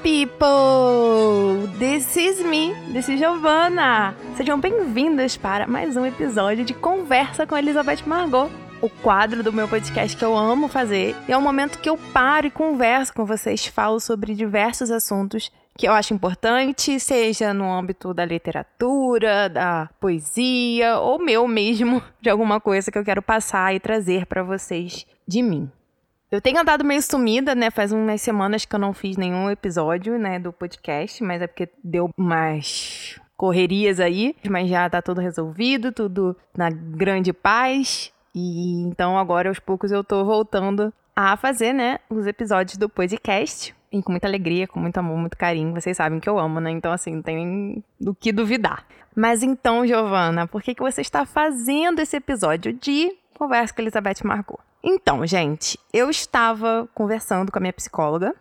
people! This is me, this is Giovanna. Sejam bem-vindos para mais um episódio de Conversa com Elizabeth Margot, o quadro do meu podcast que eu amo fazer. E é o momento que eu paro e converso com vocês, falo sobre diversos assuntos que eu acho importante, seja no âmbito da literatura, da poesia ou meu mesmo, de alguma coisa que eu quero passar e trazer para vocês de mim. Eu tenho andado meio sumida, né? Faz umas semanas que eu não fiz nenhum episódio, né, do podcast, mas é porque deu umas correrias aí, mas já tá tudo resolvido, tudo na grande paz. E então agora aos poucos eu tô voltando a fazer, né, os episódios do podcast. E com muita alegria, com muito amor, muito carinho. Vocês sabem que eu amo, né? Então, assim, não tem do que duvidar. Mas então, Giovana, por que, que você está fazendo esse episódio de Conversa com Elizabeth Margot? Então, gente, eu estava conversando com a minha psicóloga.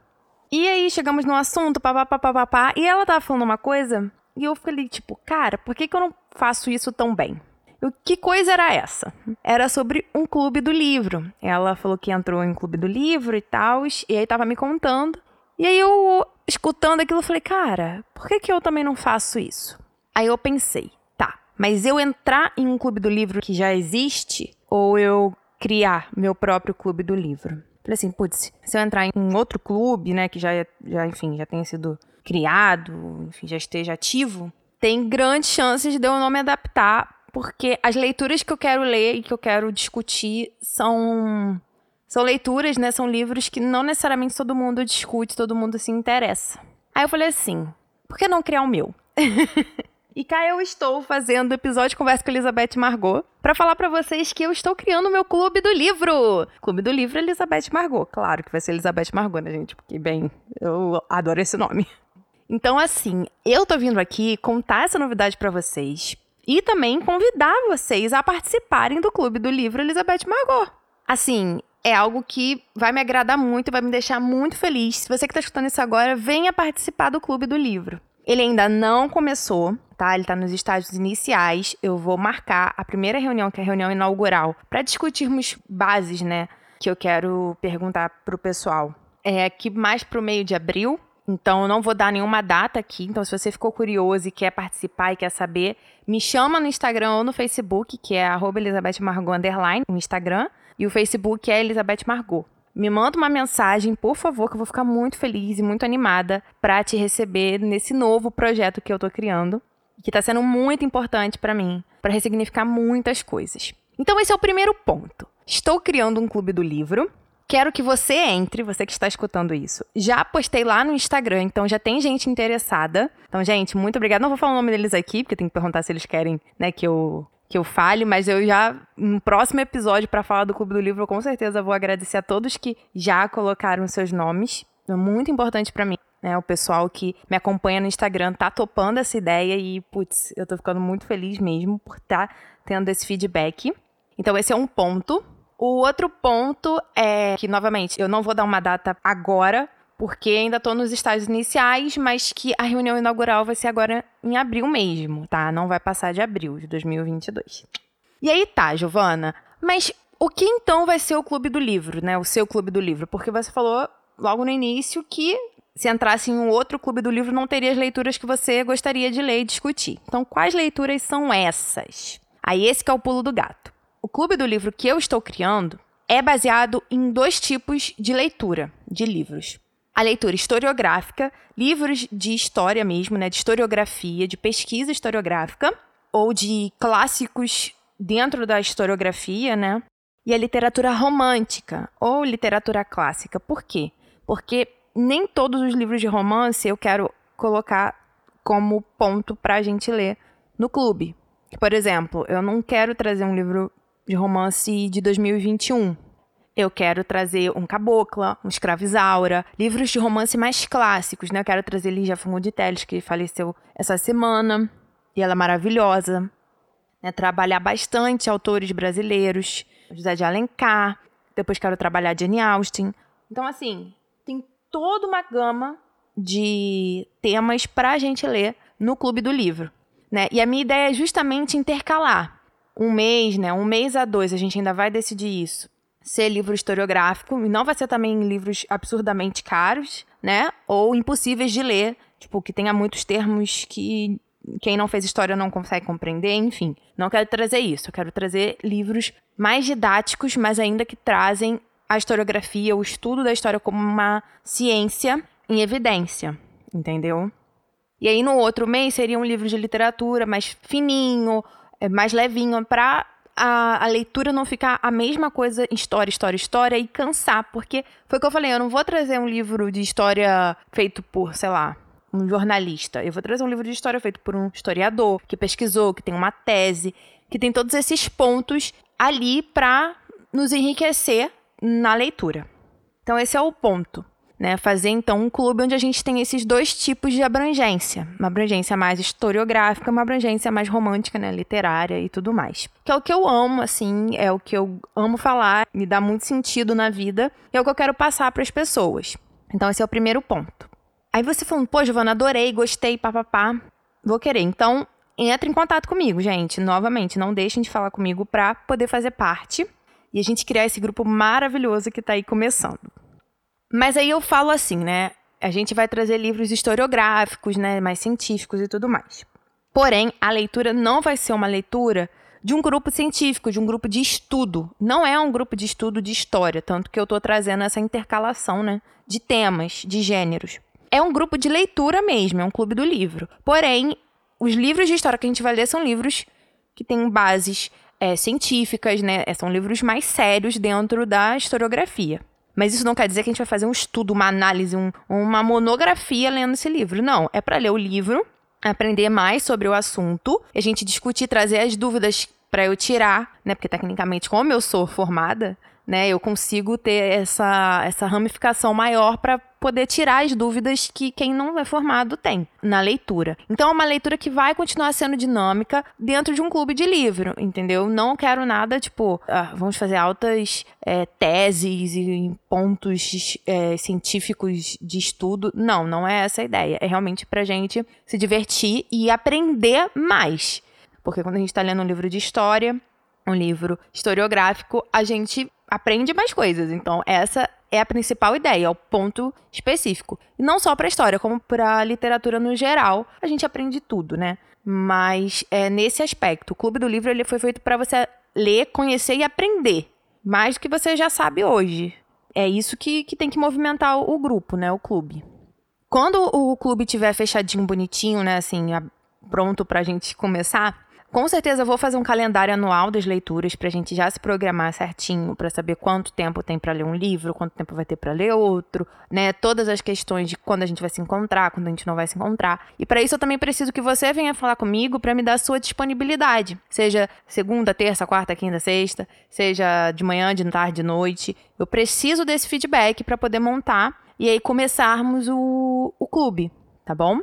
E aí chegamos no assunto, papapá, papapá, e ela tava falando uma coisa, e eu falei, tipo, cara, por que, que eu não faço isso tão bem? E que coisa era essa? Era sobre um clube do livro. Ela falou que entrou em clube do livro e tal, e aí tava me contando. E aí eu, escutando aquilo, falei, cara, por que, que eu também não faço isso? Aí eu pensei, tá, mas eu entrar em um clube do livro que já existe, ou eu criar meu próprio clube do livro. Falei assim, putz, se eu entrar em um outro clube, né, que já, já enfim, já tenha sido criado, enfim, já esteja ativo, tem grandes chances de eu não me adaptar, porque as leituras que eu quero ler e que eu quero discutir são são leituras, né, são livros que não necessariamente todo mundo discute, todo mundo se interessa. Aí eu falei assim, por que não criar o meu? E cá eu estou fazendo episódio de Conversa com Elizabeth Margot para falar para vocês que eu estou criando o meu clube do livro. Clube do livro Elizabeth Margot. Claro que vai ser Elizabeth Margot, né, gente? Porque, bem, eu adoro esse nome. Então, assim, eu tô vindo aqui contar essa novidade para vocês e também convidar vocês a participarem do clube do livro Elizabeth Margot. Assim, é algo que vai me agradar muito, vai me deixar muito feliz. Se você que está escutando isso agora, venha participar do clube do livro. Ele ainda não começou, tá? Ele está nos estágios iniciais. Eu vou marcar a primeira reunião, que é a reunião inaugural, para discutirmos bases, né? Que eu quero perguntar pro pessoal. É aqui mais pro meio de abril. Então, eu não vou dar nenhuma data aqui. Então, se você ficou curioso e quer participar e quer saber, me chama no Instagram ou no Facebook, que é arroba Elizabeth Margot underline, no Instagram. E o Facebook é Elizabeth Margot me manda uma mensagem, por favor, que eu vou ficar muito feliz e muito animada para te receber nesse novo projeto que eu tô criando, que tá sendo muito importante para mim, para ressignificar muitas coisas. Então esse é o primeiro ponto. Estou criando um clube do livro. Quero que você entre, você que está escutando isso. Já postei lá no Instagram, então já tem gente interessada. Então, gente, muito obrigada. Não vou falar o nome deles aqui, porque tem que perguntar se eles querem, né, que eu que eu fale, mas eu já, no próximo episódio, para falar do Clube do Livro, eu com certeza vou agradecer a todos que já colocaram seus nomes. É muito importante para mim. Né, o pessoal que me acompanha no Instagram tá topando essa ideia e, putz, eu tô ficando muito feliz mesmo por estar tá tendo esse feedback. Então, esse é um ponto. O outro ponto é que, novamente, eu não vou dar uma data agora, porque ainda estou nos estágios iniciais, mas que a reunião inaugural vai ser agora em abril mesmo, tá? Não vai passar de abril de 2022. E aí tá, Giovana, mas o que então vai ser o Clube do Livro, né? O seu Clube do Livro? Porque você falou logo no início que se entrasse em um outro Clube do Livro não teria as leituras que você gostaria de ler e discutir. Então, quais leituras são essas? Aí esse é o pulo do gato. O Clube do Livro que eu estou criando é baseado em dois tipos de leitura de livros a leitura historiográfica, livros de história mesmo, né, de historiografia, de pesquisa historiográfica, ou de clássicos dentro da historiografia, né? E a literatura romântica ou literatura clássica. Por quê? Porque nem todos os livros de romance eu quero colocar como ponto para a gente ler no clube. Por exemplo, eu não quero trazer um livro de romance de 2021, eu quero trazer um Cabocla, um Escravizaura, livros de romance mais clássicos, né? Eu quero trazer Lígia de Teles, que faleceu essa semana, e ela é maravilhosa. Né? Trabalhar bastante autores brasileiros, José de Alencar, depois quero trabalhar Jane Austen. Então, assim, tem toda uma gama de temas para a gente ler no Clube do Livro. Né? E a minha ideia é justamente intercalar um mês, né? Um mês a dois, a gente ainda vai decidir isso ser livro historiográfico e não vai ser também livros absurdamente caros, né? Ou impossíveis de ler, tipo, que tenha muitos termos que quem não fez história não consegue compreender, enfim. Não quero trazer isso, eu quero trazer livros mais didáticos, mas ainda que trazem a historiografia, o estudo da história como uma ciência em evidência, entendeu? E aí no outro mês seria um livro de literatura mais fininho, é, mais levinho, para a, a, leitura não ficar a mesma coisa, história, história, história, e cansar. Porque foi o que eu falei, eu não vou trazer um livro de história feito por, sei lá, um jornalista. Eu vou trazer um livro de história feito por um historiador, que pesquisou, que tem uma tese, que tem todos esses pontos ali para nos enriquecer na leitura. Então, esse é o ponto né? Fazer então um clube onde a gente tem esses dois tipos de abrangência, uma abrangência mais historiográfica, uma abrangência mais romântica, né, literária e tudo mais. Que é o que eu amo, assim, é o que eu amo falar, me dá muito sentido na vida, e é o que eu quero passar para as pessoas. Então esse é o primeiro ponto. Aí você falando, pô, Giovana, adorei, gostei, papapá, vou querer. Então, entre em contato comigo, gente. Novamente, não deixem de falar comigo para poder fazer parte e a gente criar esse grupo maravilhoso que está aí começando. Mas aí eu falo assim, né? A gente vai trazer livros historiográficos, né, mais científicos e tudo mais. Porém, a leitura não vai ser uma leitura de um grupo científico, de um grupo de estudo. Não é um grupo de estudo de história, tanto que eu estou trazendo essa intercalação, né, de temas, de gêneros. É um grupo de leitura mesmo, é um clube do livro. Porém, os livros de história que a gente vai ler são livros que têm bases é, científicas, né? São livros mais sérios dentro da historiografia. Mas isso não quer dizer que a gente vai fazer um estudo, uma análise, um, uma monografia lendo esse livro. Não, é para ler o livro, aprender mais sobre o assunto, a gente discutir, trazer as dúvidas para eu tirar, né? Porque tecnicamente, como eu sou formada, né, eu consigo ter essa, essa ramificação maior para poder tirar as dúvidas que quem não é formado tem na leitura. Então é uma leitura que vai continuar sendo dinâmica dentro de um clube de livro, entendeu? Não quero nada tipo, ah, vamos fazer altas é, teses e pontos é, científicos de estudo. Não, não é essa a ideia. É realmente pra gente se divertir e aprender mais. Porque quando a gente está lendo um livro de história, um livro historiográfico, a gente aprende mais coisas. Então, essa é a principal ideia, é o ponto específico. E não só para história, como para literatura no geral, a gente aprende tudo, né? Mas é nesse aspecto, o Clube do Livro ele foi feito para você ler, conhecer e aprender, mais do que você já sabe hoje. É isso que, que tem que movimentar o, grupo, né? O clube. Quando o clube tiver fechadinho, bonitinho, né? Assim, pronto para a gente começar, com certeza vou fazer um calendário anual das leituras para a gente já se programar certinho para saber quanto tempo tem para ler um livro, quanto tempo vai ter para ler outro, né? Todas as questões de quando a gente vai se encontrar, quando a gente não vai se encontrar. E para isso eu também preciso que você venha falar comigo para me dar sua disponibilidade, seja segunda, terça, quarta, quinta, sexta, seja de manhã, de tarde, de noite. Eu preciso desse feedback para poder montar e aí começarmos o, o clube, tá bom?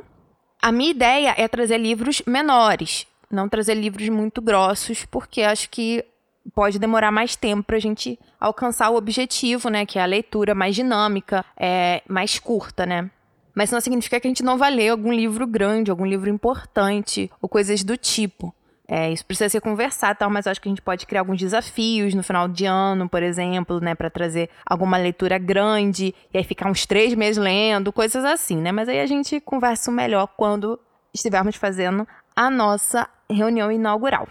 A minha ideia é trazer livros menores, não trazer livros muito grossos, porque acho que pode demorar mais tempo para a gente alcançar o objetivo, né? Que é a leitura mais dinâmica, é, mais curta, né? Mas não significa que a gente não vai ler algum livro grande, algum livro importante, ou coisas do tipo. É, isso precisa ser conversado, tal, mas acho que a gente pode criar alguns desafios no final de ano, por exemplo, né, para trazer alguma leitura grande e aí ficar uns três meses lendo, coisas assim, né? Mas aí a gente conversa melhor quando estivermos fazendo a nossa reunião inaugural.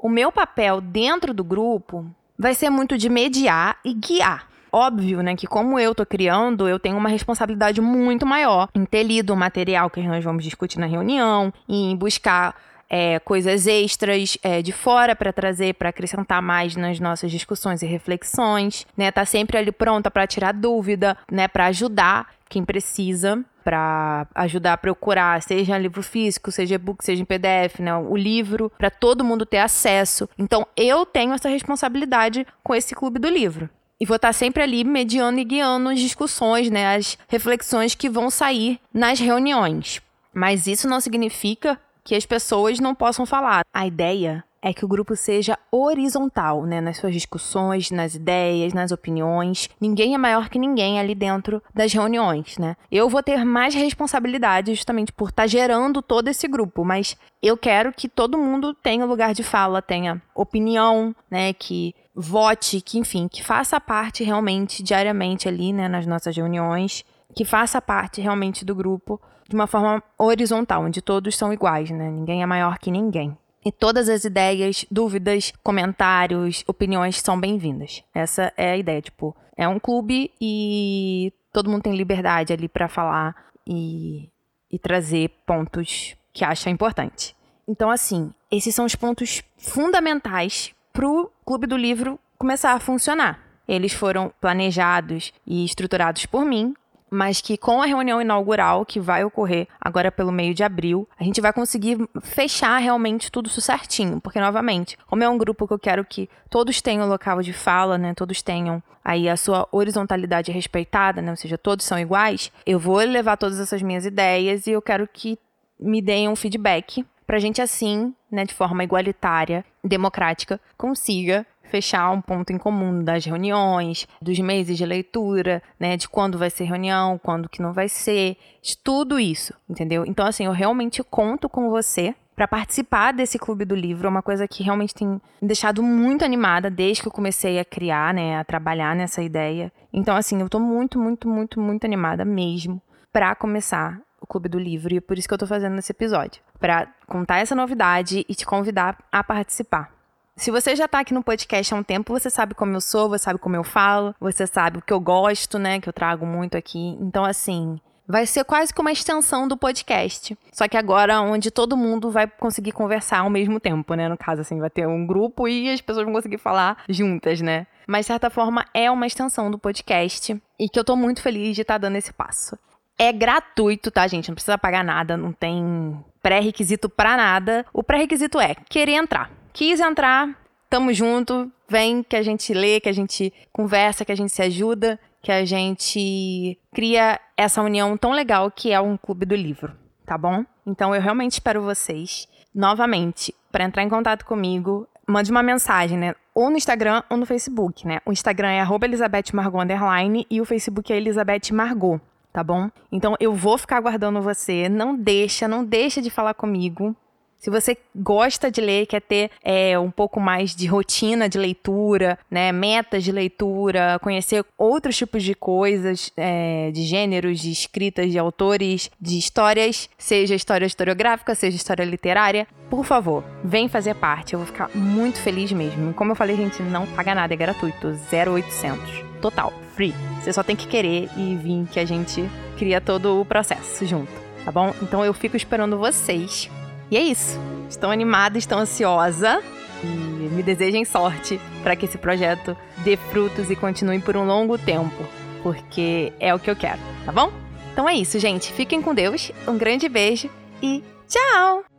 O meu papel dentro do grupo vai ser muito de mediar e guiar. Óbvio, né, que como eu tô criando, eu tenho uma responsabilidade muito maior em ter lido o material que nós vamos discutir na reunião, em buscar é, coisas extras é, de fora para trazer, para acrescentar mais nas nossas discussões e reflexões, né? Tá sempre ali pronta para tirar dúvida, né? Para ajudar quem precisa para ajudar a procurar, seja livro físico, seja e-book, seja em PDF, né, o livro, para todo mundo ter acesso. Então, eu tenho essa responsabilidade com esse clube do livro. E vou estar sempre ali mediando e guiando as discussões, né, as reflexões que vão sair nas reuniões. Mas isso não significa que as pessoas não possam falar. A ideia é que o grupo seja horizontal, né, nas suas discussões, nas ideias, nas opiniões. Ninguém é maior que ninguém ali dentro das reuniões, né? Eu vou ter mais responsabilidade justamente por estar tá gerando todo esse grupo, mas eu quero que todo mundo tenha lugar de fala, tenha opinião, né, que vote, que enfim, que faça parte realmente diariamente ali, né, nas nossas reuniões, que faça parte realmente do grupo de uma forma horizontal, onde todos são iguais, né? Ninguém é maior que ninguém. E todas as ideias, dúvidas, comentários, opiniões são bem-vindas. Essa é a ideia, tipo, é um clube e todo mundo tem liberdade ali para falar e, e trazer pontos que acha importante. Então, assim, esses são os pontos fundamentais para o Clube do Livro começar a funcionar. Eles foram planejados e estruturados por mim, mas que com a reunião inaugural, que vai ocorrer agora pelo meio de abril, a gente vai conseguir fechar realmente tudo isso certinho. Porque, novamente, como é um grupo que eu quero que todos tenham local de fala, né? Todos tenham aí a sua horizontalidade respeitada, né? Ou seja, todos são iguais, eu vou levar todas essas minhas ideias e eu quero que me deem um feedback pra gente assim, né, de forma igualitária, democrática, consiga fechar um ponto em comum das reuniões, dos meses de leitura, né, de quando vai ser reunião, quando que não vai ser, de tudo isso, entendeu? Então assim, eu realmente conto com você para participar desse clube do livro, é uma coisa que realmente tem me deixado muito animada desde que eu comecei a criar, né, a trabalhar nessa ideia. Então assim, eu tô muito, muito, muito, muito animada mesmo para começar o Clube do Livro e é por isso que eu tô fazendo esse episódio, para contar essa novidade e te convidar a participar. Se você já tá aqui no podcast há um tempo, você sabe como eu sou, você sabe como eu falo, você sabe o que eu gosto, né, que eu trago muito aqui. Então, assim, vai ser quase que uma extensão do podcast. Só que agora onde todo mundo vai conseguir conversar ao mesmo tempo, né? No caso, assim, vai ter um grupo e as pessoas vão conseguir falar juntas, né? Mas, de certa forma, é uma extensão do podcast e que eu tô muito feliz de estar tá dando esse passo. É gratuito, tá, gente? Não precisa pagar nada, não tem pré-requisito para nada. O pré-requisito é querer entrar quis entrar, tamo junto, vem que a gente lê, que a gente conversa, que a gente se ajuda, que a gente cria essa união tão legal que é um clube do livro, tá bom? Então eu realmente espero vocês novamente para entrar em contato comigo. Mande uma mensagem, né? Ou no Instagram ou no Facebook, né? O Instagram é @elizabethmargot e o Facebook é Elizabeth Margot, tá bom? Então eu vou ficar aguardando você. Não deixa, não deixa de falar comigo. Se você gosta de ler, quer ter é, um pouco mais de rotina de leitura, né, metas de leitura, conhecer outros tipos de coisas, é, de gêneros, de escritas, de autores, de histórias, seja história historiográfica, seja história literária, por favor, vem fazer parte. Eu vou ficar muito feliz mesmo. Como eu falei, gente, não paga nada, é gratuito, 0800, total, free. Você só tem que querer e vir que a gente cria todo o processo junto, tá bom? Então eu fico esperando vocês e é isso. Estou animada, estou ansiosa e me desejem sorte para que esse projeto dê frutos e continue por um longo tempo, porque é o que eu quero, tá bom? Então é isso, gente. Fiquem com Deus, um grande beijo e tchau!